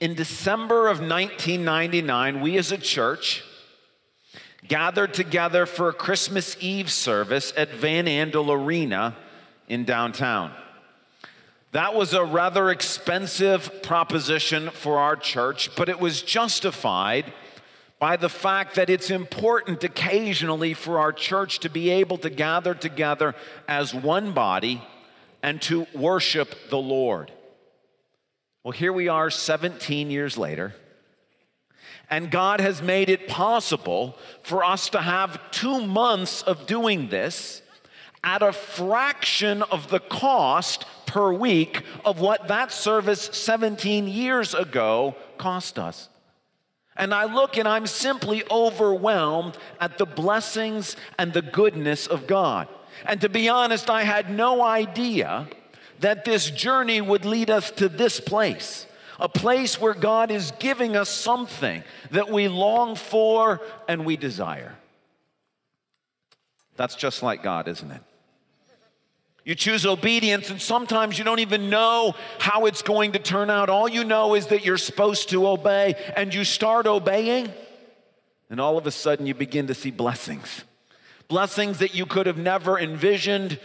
In December of 1999, we as a church gathered together for a Christmas Eve service at Van Andel Arena in downtown. That was a rather expensive proposition for our church, but it was justified by the fact that it's important occasionally for our church to be able to gather together as one body and to worship the Lord. Well, here we are 17 years later, and God has made it possible for us to have two months of doing this at a fraction of the cost per week of what that service 17 years ago cost us. And I look and I'm simply overwhelmed at the blessings and the goodness of God. And to be honest, I had no idea that this journey would lead us to this place a place where God is giving us something that we long for and we desire. That's just like God, isn't it? You choose obedience, and sometimes you don't even know how it's going to turn out. All you know is that you're supposed to obey, and you start obeying, and all of a sudden you begin to see blessings. Blessings that you could have never envisioned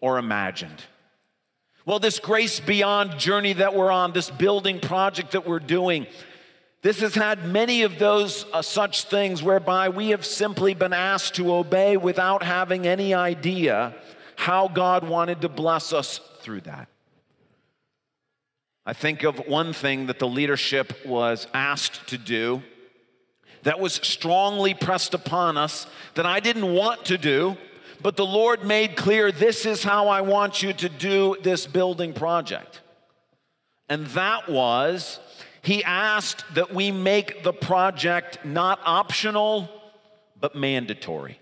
or imagined. Well, this grace beyond journey that we're on, this building project that we're doing, this has had many of those uh, such things whereby we have simply been asked to obey without having any idea how God wanted to bless us through that. I think of one thing that the leadership was asked to do that was strongly pressed upon us that I didn't want to do, but the Lord made clear this is how I want you to do this building project. And that was, He asked that we make the project not optional, but mandatory.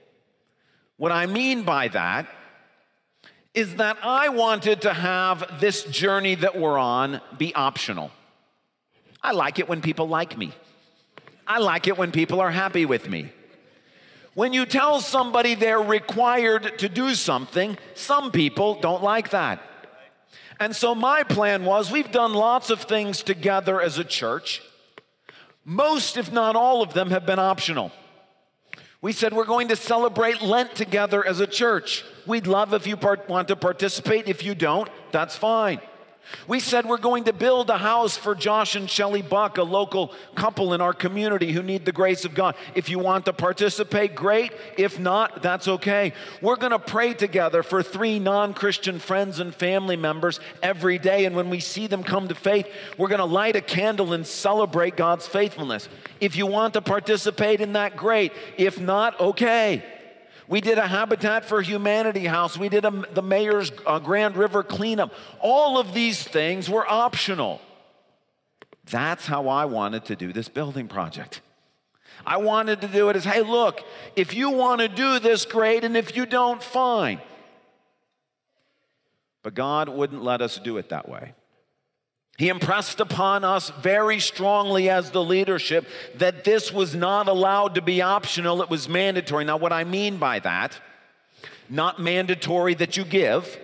What I mean by that is that I wanted to have this journey that we're on be optional. I like it when people like me. I like it when people are happy with me. When you tell somebody they're required to do something, some people don't like that. And so my plan was we've done lots of things together as a church. Most, if not all of them, have been optional. We said we're going to celebrate Lent together as a church. We'd love if you part- want to participate. If you don't, that's fine. We said we're going to build a house for Josh and Shelly Buck, a local couple in our community who need the grace of God. If you want to participate, great. If not, that's okay. We're going to pray together for three non Christian friends and family members every day. And when we see them come to faith, we're going to light a candle and celebrate God's faithfulness. If you want to participate in that, great. If not, okay. We did a Habitat for Humanity house. We did a, the mayor's uh, Grand River cleanup. All of these things were optional. That's how I wanted to do this building project. I wanted to do it as hey, look, if you want to do this, great, and if you don't, fine. But God wouldn't let us do it that way. He impressed upon us very strongly as the leadership that this was not allowed to be optional, it was mandatory. Now, what I mean by that, not mandatory that you give.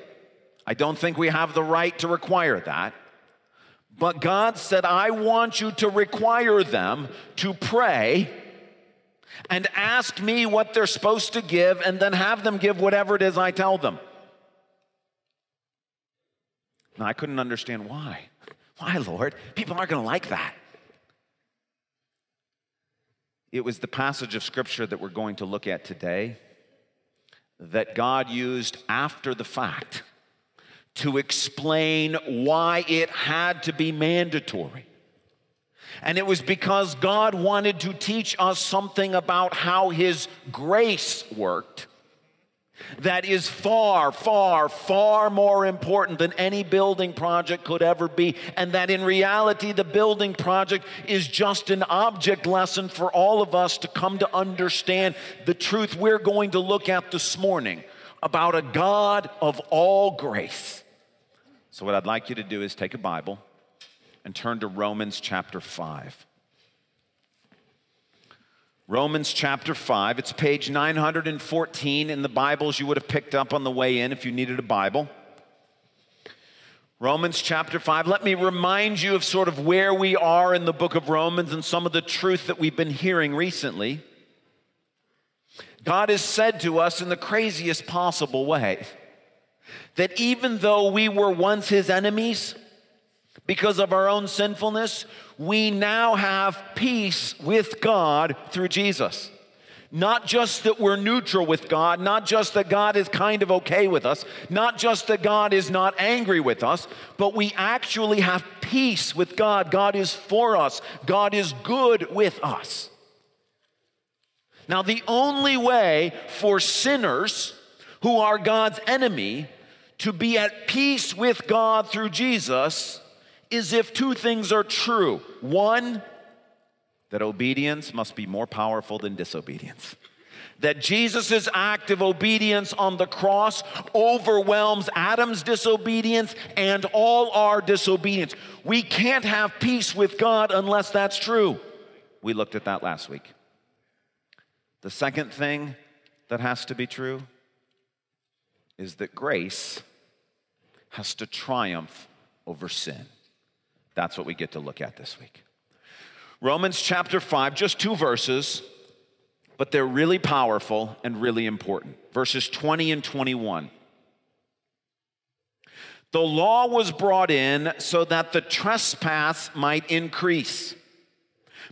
I don't think we have the right to require that. But God said, I want you to require them to pray and ask me what they're supposed to give and then have them give whatever it is I tell them. Now, I couldn't understand why. Why, Lord? People aren't going to like that. It was the passage of scripture that we're going to look at today that God used after the fact to explain why it had to be mandatory. And it was because God wanted to teach us something about how His grace worked that is far, far, far more important than any building project could ever be. And that in reality, the building project is just an object lesson for all of us to come to understand the truth we're going to look at this morning about a God of all grace. So, what I'd like you to do is take a Bible and turn to Romans chapter 5. Romans chapter 5. It's page 914 in the Bibles you would have picked up on the way in if you needed a Bible. Romans chapter 5. Let me remind you of sort of where we are in the book of Romans and some of the truth that we've been hearing recently. God has said to us in the craziest possible way that even though we were once his enemies because of our own sinfulness, we now have peace with God through Jesus. Not just that we're neutral with God, not just that God is kind of okay with us, not just that God is not angry with us, but we actually have peace with God. God is for us, God is good with us. Now, the only way for sinners who are God's enemy to be at peace with God through Jesus is if two things are true. One, that obedience must be more powerful than disobedience. That Jesus' act of obedience on the cross overwhelms Adam's disobedience and all our disobedience. We can't have peace with God unless that's true. We looked at that last week. The second thing that has to be true is that grace has to triumph over sin. That's what we get to look at this week. Romans chapter 5, just two verses, but they're really powerful and really important. Verses 20 and 21. The law was brought in so that the trespass might increase.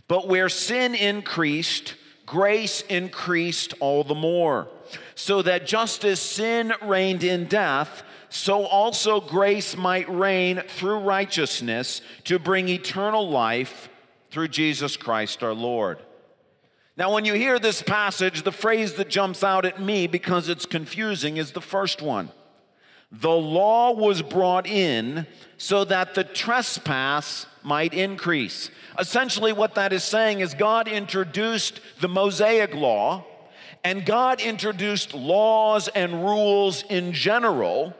But where sin increased, grace increased all the more. So that just as sin reigned in death, so also grace might reign through righteousness to bring eternal life through Jesus Christ our Lord. Now, when you hear this passage, the phrase that jumps out at me because it's confusing is the first one. The law was brought in so that the trespass might increase. Essentially, what that is saying is God introduced the Mosaic law, and God introduced laws and rules in general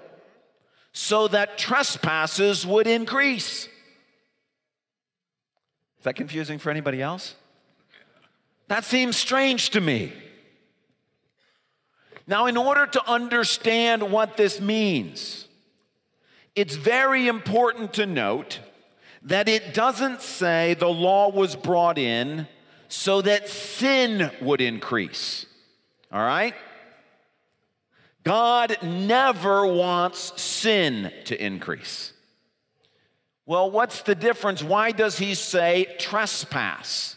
so that trespasses would increase Is that confusing for anybody else? That seems strange to me. Now, in order to understand what this means, it's very important to note that it doesn't say the law was brought in so that sin would increase. All right? God never wants sin to increase. Well, what's the difference? Why does he say trespass?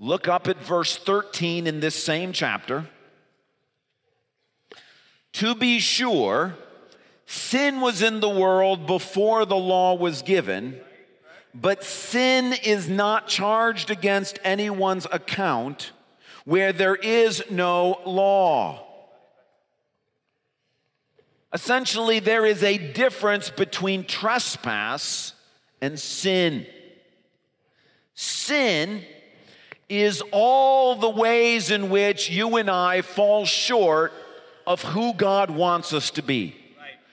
Look up at verse 13 in this same chapter. To be sure, sin was in the world before the law was given, but sin is not charged against anyone's account where there is no law. Essentially, there is a difference between trespass and sin. Sin is all the ways in which you and I fall short of who God wants us to be.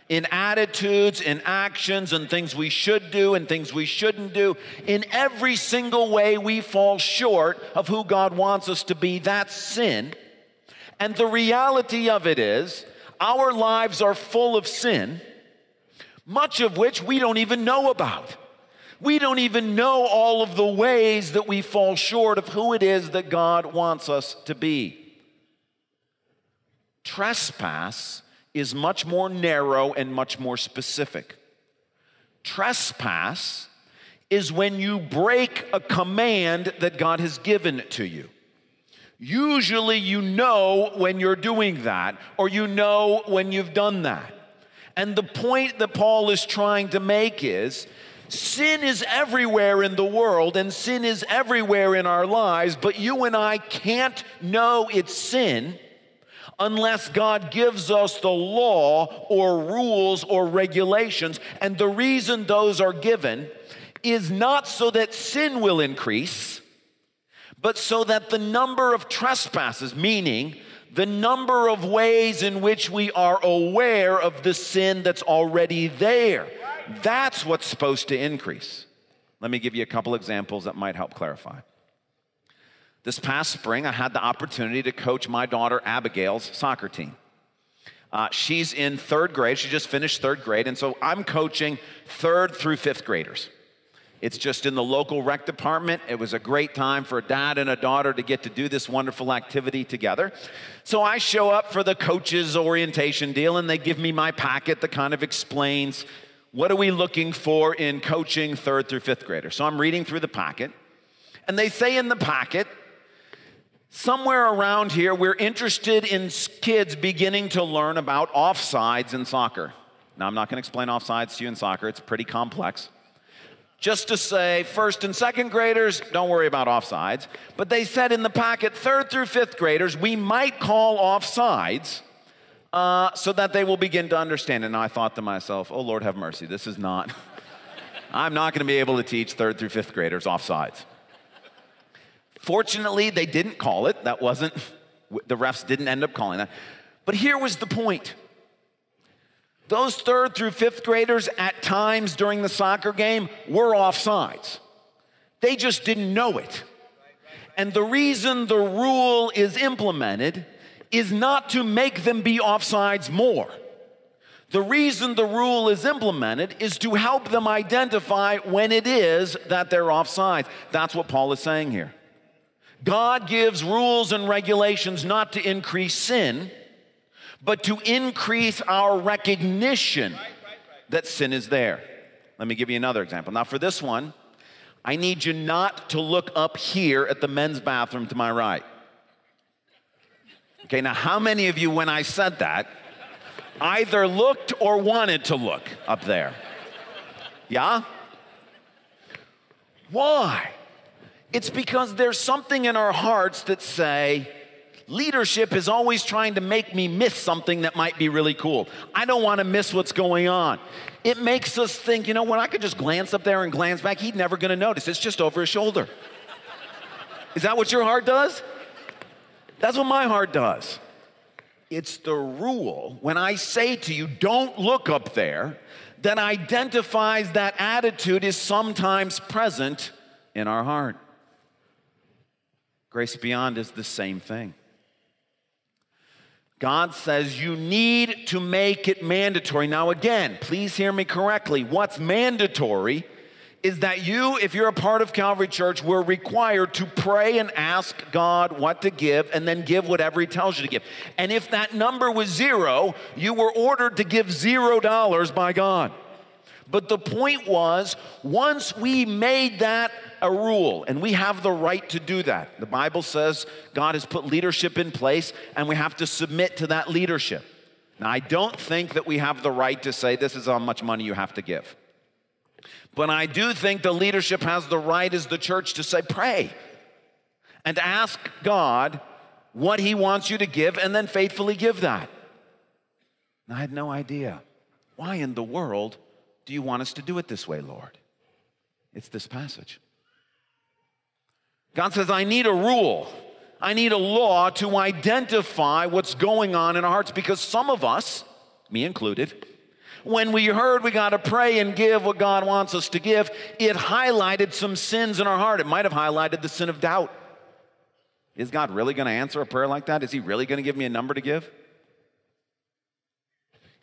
In attitudes, in actions, and things we should do and things we shouldn't do. In every single way, we fall short of who God wants us to be. That's sin. And the reality of it is, our lives are full of sin, much of which we don't even know about we don't even know all of the ways that we fall short of who it is that God wants us to be. Trespass is much more narrow and much more specific. Trespass is when you break a command that God has given to you. Usually, you know when you're doing that, or you know when you've done that. And the point that Paul is trying to make is Sin is everywhere in the world and sin is everywhere in our lives, but you and I can't know it's sin unless God gives us the law or rules or regulations. And the reason those are given is not so that sin will increase, but so that the number of trespasses, meaning the number of ways in which we are aware of the sin that's already there that's what's supposed to increase. Let me give you a couple examples that might help clarify. This past spring, I had the opportunity to coach my daughter Abigail's soccer team. Uh, she's in third grade. She just finished third grade. And so I'm coaching third through fifth graders. It's just in the local rec department. It was a great time for a dad and a daughter to get to do this wonderful activity together. So I show up for the coach's orientation deal, and they give me my packet that kind of explains what are we looking for in coaching third through fifth graders. So I'm reading through the packet, and they say in the packet, somewhere around here, we're interested in kids beginning to learn about offsides in soccer. Now, I'm not going to explain offsides to you in soccer, it's pretty complex just to say first and second graders, don't worry about offsides. But they said in the packet, third through fifth graders, we might call offsides uh, so that they will begin to understand. And I thought to myself, oh Lord, have mercy. This is not, I'm not going to be able to teach third through fifth graders offsides. Fortunately, they didn't call it. That wasn't, the refs didn't end up calling that. But here was the point those third through fifth graders at times during the soccer game were offsides. They just didn't know it. And the reason the rule is implemented is not to make them be offsides more. The reason the rule is implemented is to help them identify when it is that they're offsides. That's what Paul is saying here. God gives rules and regulations not to increase sin but to increase our recognition that sin is there. Let me give you another example. Now, for this one, I need you not to look up here at the men's bathroom to my right. Okay, now, how many of you, when I said that, either looked or wanted to look up there? Yeah? Why? It's because there's something in our hearts that say, Leadership is always trying to make me miss something that might be really cool. I don't want to miss what's going on. It makes us think, you know what, I could just glance up there and glance back. He's never going to notice. It's just over his shoulder. Is that what your heart does? That's what my heart does. It's the rule when I say to you, don't look up there, that identifies that attitude is sometimes present in our heart. Grace Beyond is the same thing. God says you need to make it mandatory. Now, again, please hear me correctly. What's mandatory is that you, if you're a part of Calvary Church, we're required to pray and ask God what to give and then give whatever He tells you to give. And if that number was zero, you were ordered to give zero dollars by God. But the point was, once we made that a rule, and we have the right to do that, the Bible says God has put leadership in place, and we have to submit to that leadership. Now, I don't think that we have the right to say this is how much money you have to give. But I do think the leadership has the right as the church to say, pray and ask God what He wants you to give, and then faithfully give that. And I had no idea. Why in the world do you want us to do it this way, Lord? It's this passage. God says, I need a rule. I need a law to identify what's going on in our hearts because some of us, me included, when we heard we got to pray and give what God wants us to give, it highlighted some sins in our heart. It might have highlighted the sin of doubt. Is God really going to answer a prayer like that? Is He really going to give me a number to give?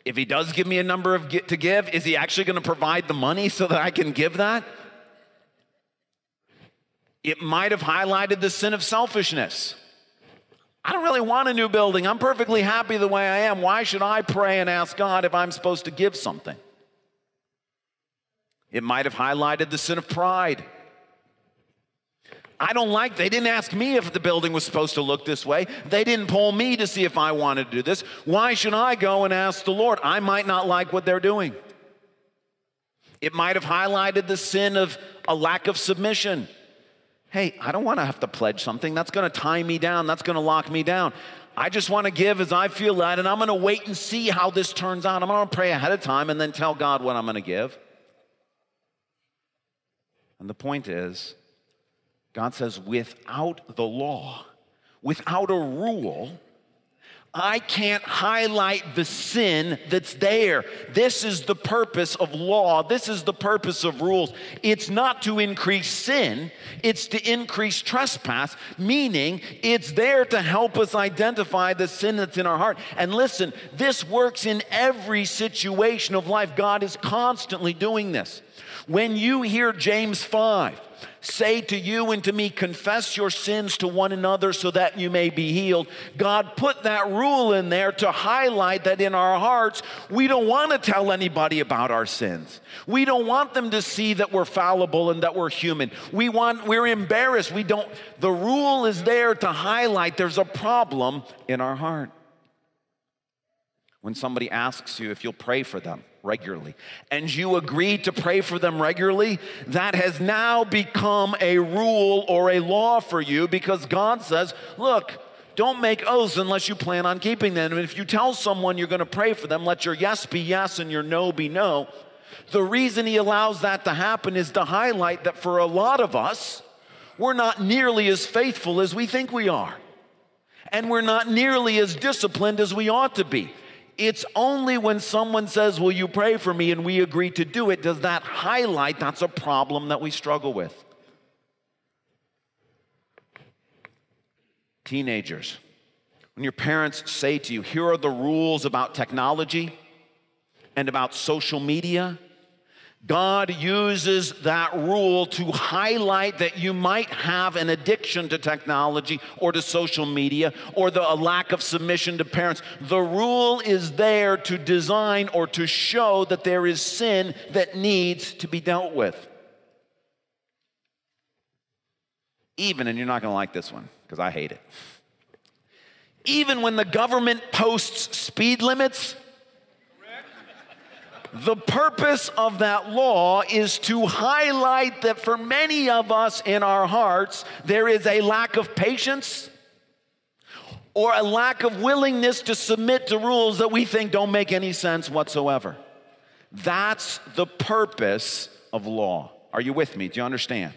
If he does give me a number of to give, is he actually going to provide the money so that I can give that? It might have highlighted the sin of selfishness. I don't really want a new building. I'm perfectly happy the way I am. Why should I pray and ask God if I'm supposed to give something? It might have highlighted the sin of pride. I don't like, they didn't ask me if the building was supposed to look this way. They didn't poll me to see if I wanted to do this. Why should I go and ask the Lord? I might not like what they're doing. It might have highlighted the sin of a lack of submission. Hey, I don't want to have to pledge something. That's going to tie me down. That's going to lock me down. I just want to give as I feel led, and I'm going to wait and see how this turns out. I'm going to pray ahead of time and then tell God what I'm going to give. And the point is, God says, without the law, without a rule, I can't highlight the sin that's there. This is the purpose of law. This is the purpose of rules. It's not to increase sin, it's to increase trespass, meaning it's there to help us identify the sin that's in our heart. And listen, this works in every situation of life. God is constantly doing this. When you hear James 5, say to you and to me, confess your sins to one another so that you may be healed. God put that rule in there to highlight that in our hearts, we don't want to tell anybody about our sins. We don't want them to see that we're fallible and that we're human. We want, we're embarrassed. We don't, the rule is there to highlight there's a problem in our heart. When somebody asks you if you'll pray for them, regularly, and you agree to pray for them regularly, that has now become a rule or a law for you because God says, look, don't make oaths unless you plan on keeping them. And if you tell someone you're going to pray for them, let your yes be yes and your no be no. The reason he allows that to happen is to highlight that for a lot of us, we're not nearly as faithful as we think we are. And we're not nearly as disciplined as we ought to be. It's only when someone says, Will you pray for me? and we agree to do it, does that highlight that's a problem that we struggle with. Teenagers, when your parents say to you, Here are the rules about technology and about social media, God uses that rule to highlight that you might have an addiction to technology or to social media or the, lack of submission to parents. The rule is there to design or to show that there is sin that needs to be dealt with. Even, and you're not going to like this one because I hate it. Even when the government posts speed limits, the purpose of that law is to highlight that for many of us in our hearts, there is a lack of patience or a lack of willingness to submit to rules that we think don't make any sense whatsoever. That's the purpose of law. Are you with me? Do you understand?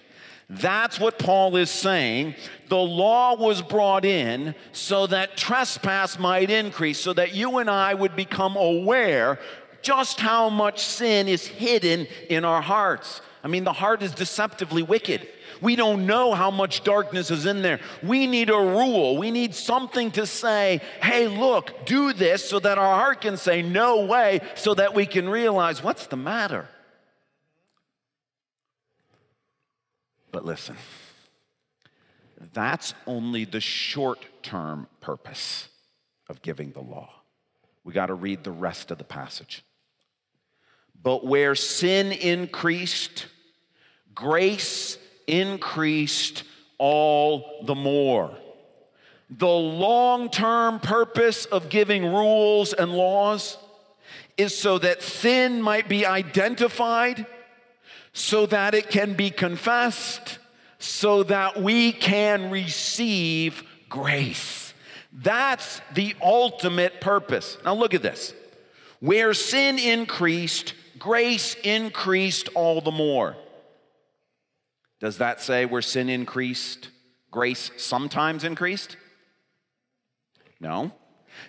That's what Paul is saying. The law was brought in so that trespass might increase, so that you and I would become aware just how much sin is hidden in our hearts. I mean, the heart is deceptively wicked. We don't know how much darkness is in there. We need a rule. We need something to say, hey, look, do this so that our heart can say, no way, so that we can realize what's the matter. But listen, that's only the short term purpose of giving the law. We got to read the rest of the passage. But where sin increased, grace increased all the more. The long term purpose of giving rules and laws is so that sin might be identified, so that it can be confessed, so that we can receive grace. That's the ultimate purpose. Now, look at this. Where sin increased, grace increased all the more. Does that say where sin increased, grace sometimes increased? No.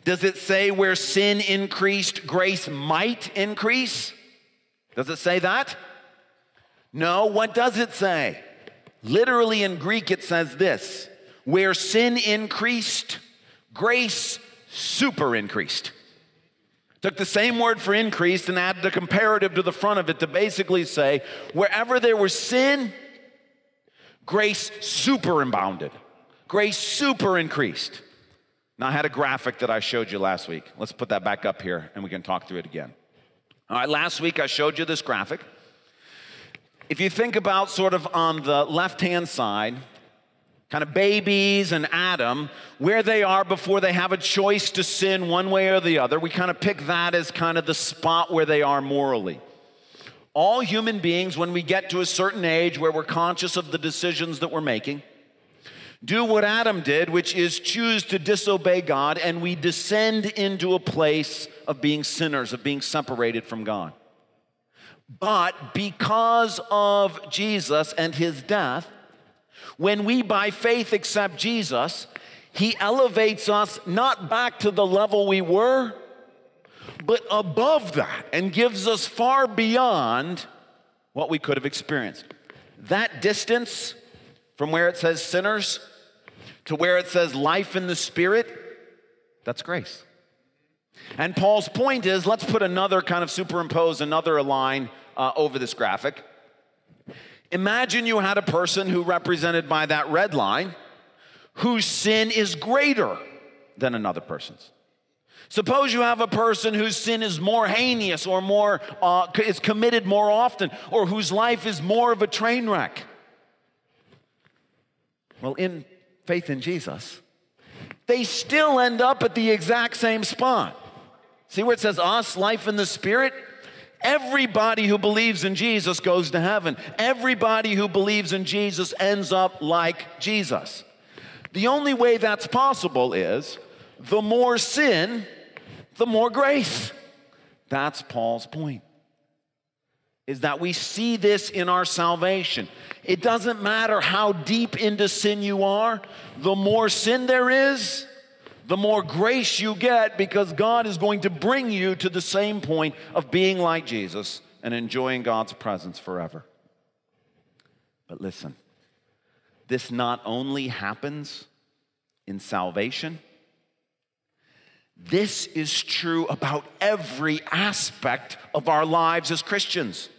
Does it say where sin increased, grace might increase? Does it say that? No. What does it say? Literally in Greek, it says this where sin increased, grace super increased. Took the same word for increased and added a comparative to the front of it to basically say wherever there was sin, grace superabounded, grace super increased. Now, I had a graphic that I showed you last week. Let's put that back up here and we can talk through it again. All right, last week I showed you this graphic. If you think about sort of on the left hand side, kind of babies and Adam, where they are before they have a choice to sin one way or the other. We kind of pick that as kind of the spot where they are morally. All human beings, when we get to a certain age where we're conscious of the decisions that we're making, do what Adam did, which is choose to disobey God, and we descend into a place of being sinners, of being separated from God. But because of Jesus and his death, when we by faith accept Jesus, He elevates us not back to the level we were, but above that and gives us far beyond what we could have experienced. That distance from where it says sinners to where it says life in the Spirit, that's grace. And Paul's point is let's put another kind of superimpose another line uh, over this graphic. Imagine you had a person who represented by that red line whose sin is greater than another person's. Suppose you have a person whose sin is more heinous or more uh, is committed more often, or whose life is more of a train wreck. Well, in faith in Jesus, they still end up at the exact same spot. See where it says us, life in the spirit? Everybody who believes in Jesus goes to heaven. Everybody who believes in Jesus ends up like Jesus. The only way that's possible is the more sin, the more grace. That's Paul's point. Is that we see this in our salvation. It doesn't matter how deep into sin you are, the more sin there is, the more grace you get because God is going to bring you to the same point of being like Jesus and enjoying God's presence forever. But listen, this not only happens in salvation, this is true about every aspect of our lives as Christians.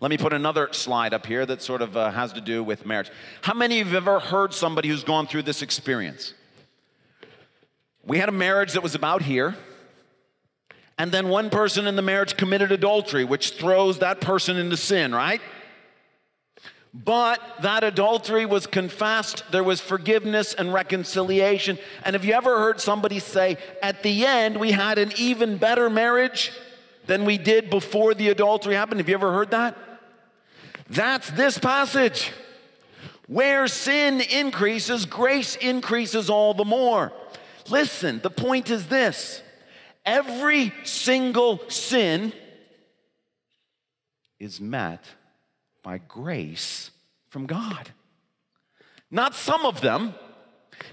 Let me put another slide up here that sort of uh, has to do with marriage. How many of you have ever heard somebody who's gone through this experience? We had a marriage that was about here, and then one person in the marriage committed adultery, which throws that person into sin, right? But that adultery was confessed, there was forgiveness and reconciliation. And have you ever heard somebody say, at the end, we had an even better marriage than we did before the adultery happened? Have you ever heard that? That's this passage. Where sin increases, grace increases all the more. Listen, the point is this every single sin is met by grace from God. Not some of them,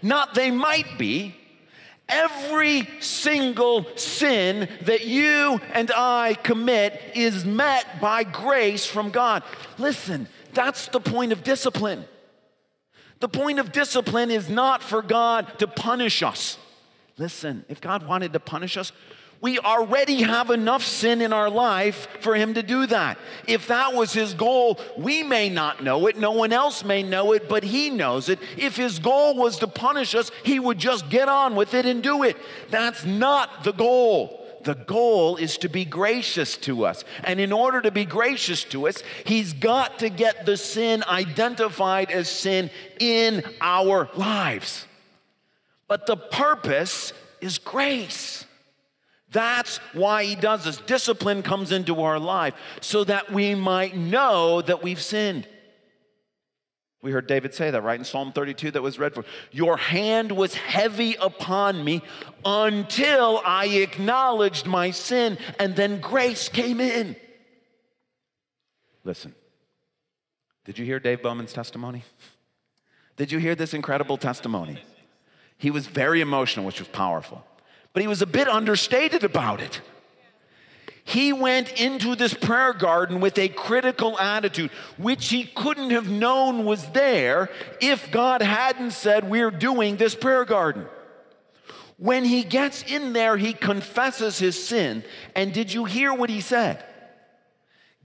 not they might be. Every single sin that you and I commit is met by grace from God. Listen, that's the point of discipline. The point of discipline is not for God to punish us. Listen, if God wanted to punish us, we already have enough sin in our life for him to do that. If that was his goal, we may not know it, no one else may know it, but he knows it. If his goal was to punish us, he would just get on with it and do it. That's not the goal. The goal is to be gracious to us. And in order to be gracious to us, he's got to get the sin identified as sin in our lives. But the purpose is grace. That's why he does this. Discipline comes into our life so that we might know that we've sinned. We heard David say that right in Psalm 32 that was read for. Your hand was heavy upon me until I acknowledged my sin, and then grace came in. Listen, did you hear Dave Bowman's testimony? Did you hear this incredible testimony? He was very emotional, which was powerful but he was a bit understated about it. He went into this prayer garden with a critical attitude, which he couldn't have known was there if God hadn't said, We're doing this prayer garden. When he gets in there, he confesses his sin. And did you hear what he said?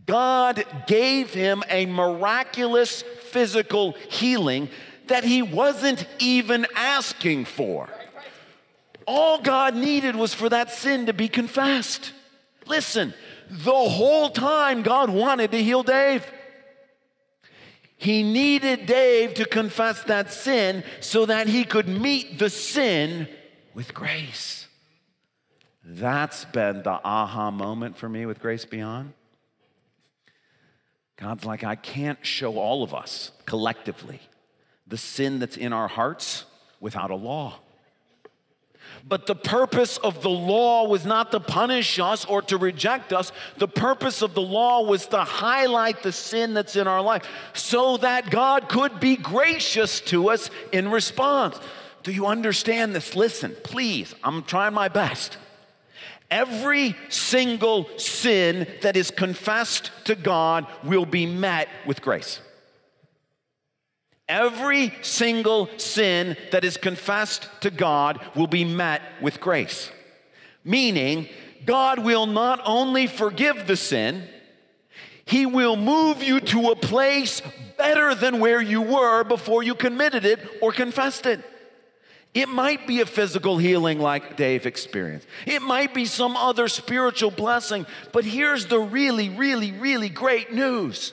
God gave him a miraculous physical healing that he wasn't even asking for. All God needed was for that sin to be confessed. Listen, the whole time God wanted to heal Dave. He needed Dave to confess that sin so that he could meet the sin with grace. That's been the aha moment for me with Grace Beyond. God's like, I can't show all of us collectively the sin that's in our hearts without a law. But the purpose of the law was not to punish us or to reject us. The purpose of the law was to highlight the sin that's in our life so that God could be gracious to us in response. Do you understand this? Listen, please, I'm trying my best. Every single sin that is confessed to God will be met with grace. Every single sin that is confessed to God will be met with grace. Meaning, God will not only forgive the sin, He will move you to a place better than where you were before you committed it or confessed it. It might be a physical healing like Dave experienced. It might be some other spiritual blessing. But here's the really, really, really great news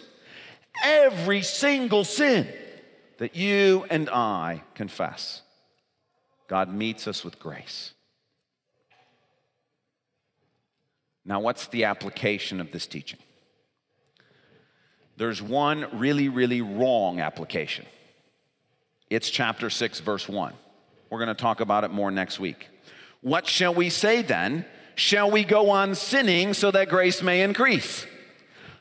every single sin that you and I confess, God meets us with grace. Now, what's the application of this teaching? There's one really, really wrong application. It's chapter 6, verse 1. We're going to talk about it more next week. What shall we say then? Shall we go on sinning so that grace may increase?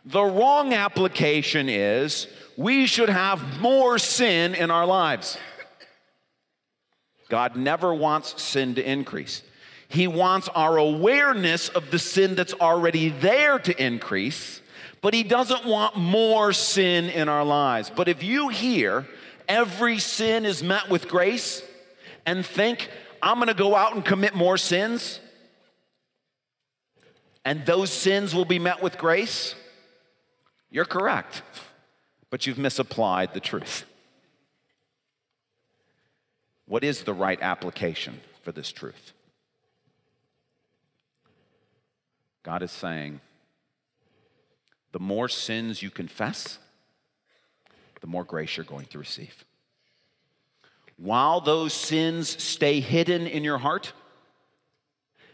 The wrong application is we should have more sin in our lives. God never wants sin to increase. He wants our awareness of the sin that's already there to increase, but He doesn't want more sin in our lives. But if you hear every sin is met with grace, and think, I'm gonna go out and commit more sins, and those sins will be met with grace, you're correct, but you've misapplied the truth. What is the right application for this truth? God is saying, the more sins you confess, the more grace you're going to receive while those sins stay hidden in your heart,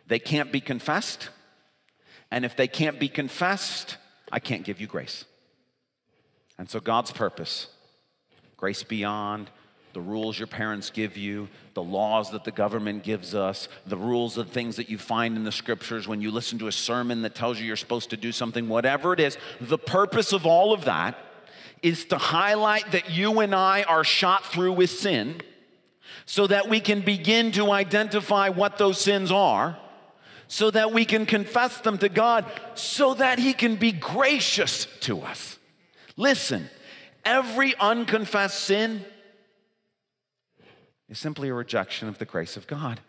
they can't be confessed. And if they can't be confessed, I can't give you grace. And so, God's purpose grace beyond the rules your parents give you, the laws that the government gives us, the rules of things that you find in the scriptures when you listen to a sermon that tells you you're supposed to do something, whatever it is, the purpose of all of that is to highlight that you and I are shot through with sin so that we can begin to identify what those sins are, so that we can confess them to God, so that He can be gracious to us. Listen, every unconfessed sin is simply a rejection of the grace of God.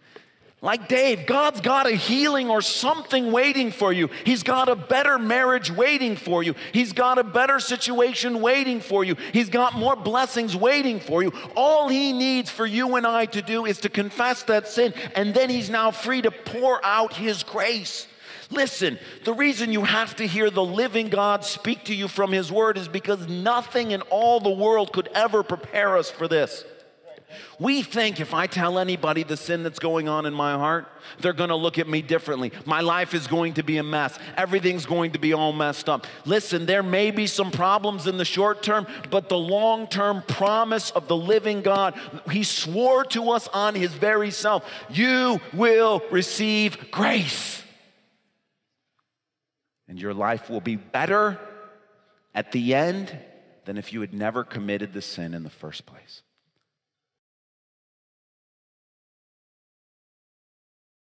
Like Dave, God's got a healing or something waiting for you. He's got a better marriage waiting for you. He's got a better situation waiting for you. He's got more blessings waiting for you. All He needs for you and I to do is to confess that sin, and then He's now free to pour out His grace. Listen, the reason you have to hear the living God speak to you from His Word is because nothing in all the world could ever prepare us for this. We think if I tell anybody the sin that's going on in my heart, they're going to look at me differently. My life is going to be a mess. Everything's going to be all messed up. Listen, there may be some problems in the short term, but the long term promise of the living God, He swore to us on His very self, you will receive grace. And your life will be better at the end than if you had never committed the sin in the first place.